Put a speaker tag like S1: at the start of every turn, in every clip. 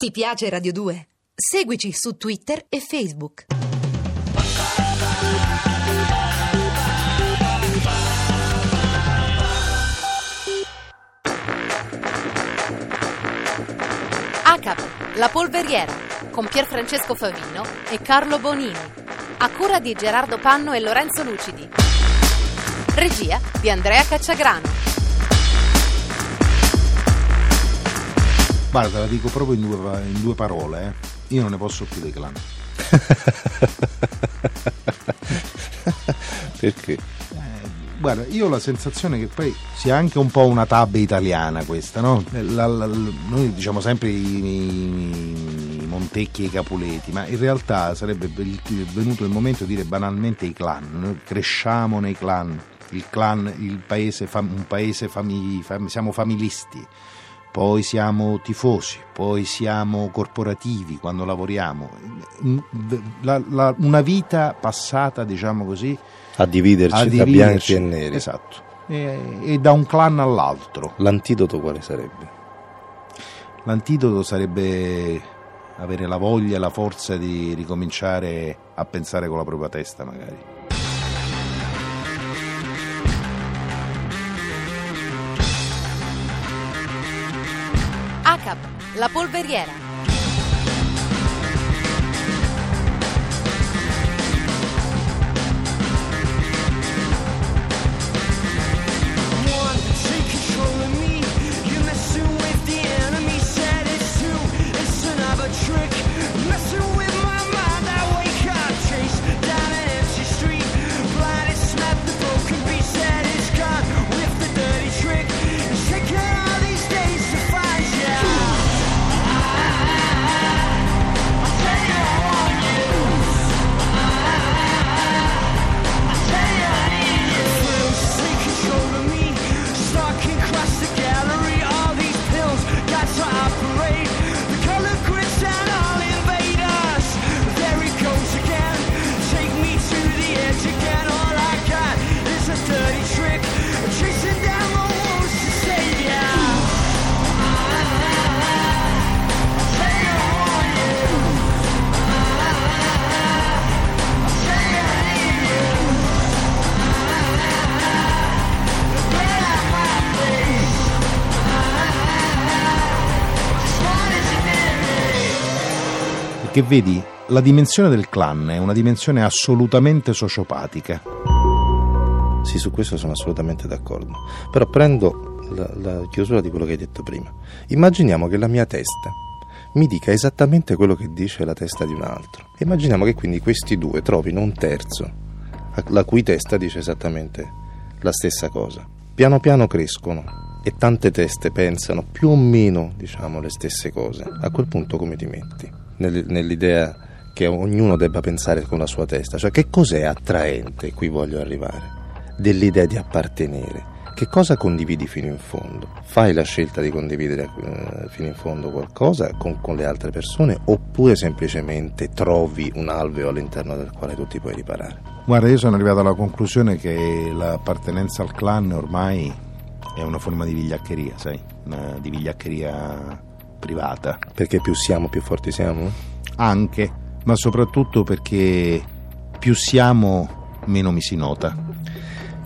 S1: Ti piace Radio 2? Seguici su Twitter e Facebook.
S2: ACAP, la polveriera, con Pierfrancesco Favino e Carlo Bonini. A cura di Gerardo Panno e Lorenzo Lucidi. Regia di Andrea Cacciagrano.
S3: Guarda, la dico proprio in due, in due parole. eh. Io non ne posso più dei clan.
S4: Perché?
S3: Eh, Guarda, io ho la sensazione che poi sia anche un po' una tab italiana questa, no? La- la- la- noi diciamo sempre i, i- i Montecchi e i Capuleti, ma in realtà sarebbe venuto il momento di dire banalmente i clan. Noi cresciamo nei clan, il clan, il paese, fam- un paese fami- fam- siamo familisti. Poi siamo tifosi, poi siamo corporativi quando lavoriamo. La- la- una vita passata, diciamo così,
S4: A dividerci
S3: a
S4: tra
S3: dividerci.
S4: bianchi e neri.
S3: Esatto. E, e da un clan all'altro.
S4: L'antidoto quale sarebbe?
S3: L'antidoto sarebbe avere la voglia e la forza di ricominciare a pensare con la propria testa, magari.
S2: ACAP, la polveriera.
S3: Perché vedi, la dimensione del clan è una dimensione assolutamente sociopatica.
S4: Sì, su questo sono assolutamente d'accordo. Però prendo la, la chiusura di quello che hai detto prima. Immaginiamo che la mia testa mi dica esattamente quello che dice la testa di un altro. Immaginiamo che quindi questi due trovino un terzo, la cui testa dice esattamente la stessa cosa. Piano piano crescono e tante teste pensano più o meno, diciamo, le stesse cose. A quel punto come ti metti? Nell- nell'idea che ognuno debba pensare con la sua testa, cioè che cos'è attraente, qui voglio arrivare, dell'idea di appartenere. Che cosa condividi fino in fondo? Fai la scelta di condividere eh, fino in fondo qualcosa con, con le altre persone oppure semplicemente trovi un alveo all'interno del quale tu ti puoi riparare?
S3: Guarda, io sono arrivato alla conclusione che l'appartenenza al clan ormai è una forma di vigliaccheria, sai? Una- di vigliaccheria privata.
S4: Perché più siamo, più forti siamo?
S3: Anche, ma soprattutto perché più siamo, meno mi si nota.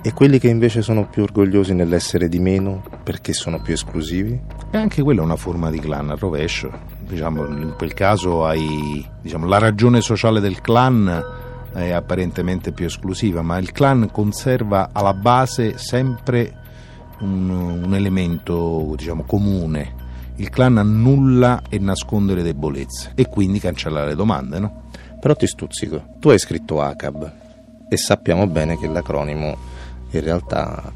S4: E quelli che invece sono più orgogliosi nell'essere di meno perché sono più esclusivi?
S3: E anche quella è una forma di clan al rovescio. Diciamo, in quel caso hai diciamo, la ragione sociale del clan è apparentemente più esclusiva, ma il clan conserva alla base sempre un, un elemento diciamo, comune. Il clan annulla e nasconde le debolezze e quindi cancella le domande, no?
S4: Però ti stuzzico. Tu hai scritto ACAB e sappiamo bene che l'acronimo in realtà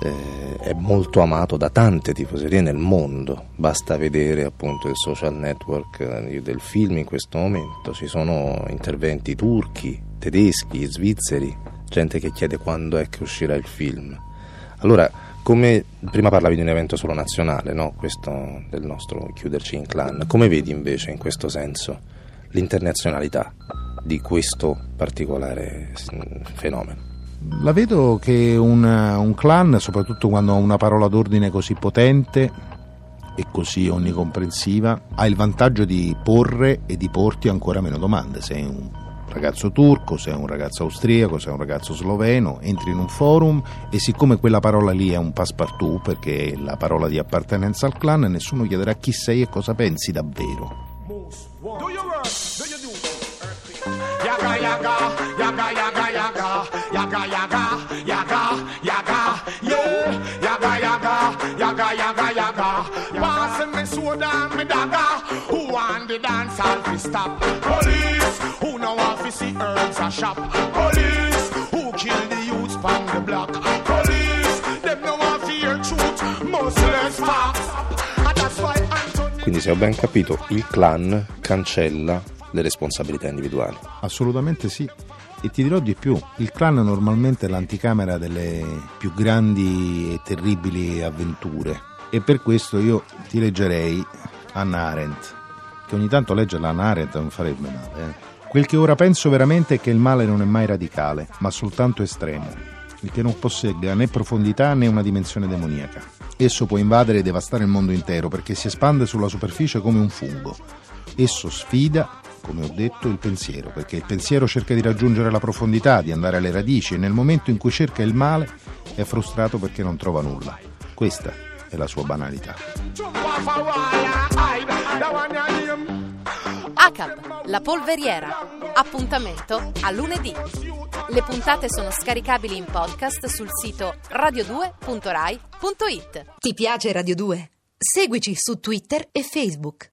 S4: eh, è molto amato da tante tifoserie nel mondo. Basta vedere appunto il social network eh, del film in questo momento. Ci sono interventi turchi, tedeschi, svizzeri, gente che chiede quando è che uscirà il film. Allora, come prima parlavi di un evento solo nazionale, no? Questo del nostro chiuderci in clan, come vedi invece in questo senso l'internazionalità di questo particolare mm, fenomeno?
S3: La vedo che un, un clan, soprattutto quando ha una parola d'ordine così potente, e così onnicomprensiva, ha il vantaggio di porre e di porti ancora meno domande. Sei un ragazzo turco, sei un ragazzo austriaco, sei un ragazzo sloveno, entri in un forum e siccome quella parola lì è un passepartout perché è la parola di appartenenza al clan, nessuno chiederà chi sei e cosa pensi davvero.
S5: Yaga yaga yaga, yaga yaga, yaga dagger. Who want the dance all fi stop? Police, who know want fi see herbs a shop? Police, who kill the youths from the block? Police, them no want fi hear truth, must less facts.
S4: Quindi se ho ben capito, il clan cancella le responsabilità individuali.
S3: Assolutamente sì. E ti dirò di più, il clan normalmente è l'anticamera delle più grandi e terribili avventure. E per questo io ti leggerei Anna Arendt, che ogni tanto leggerla Anna Arendt non farebbe male. eh. Quel che ora penso veramente è che il male non è mai radicale, ma soltanto estremo, il che non possegga né profondità né una dimensione demoniaca. Esso può invadere e devastare il mondo intero perché si espande sulla superficie come un fungo. Esso sfida, come ho detto, il pensiero, perché il pensiero cerca di raggiungere la profondità, di andare alle radici e nel momento in cui cerca il male è frustrato perché non trova nulla. Questa è la sua banalità.
S2: ACAP, la polveriera. Appuntamento a lunedì. Le puntate sono scaricabili in podcast sul sito radio2.rai.it.
S1: Ti piace Radio 2? Seguici su Twitter e Facebook.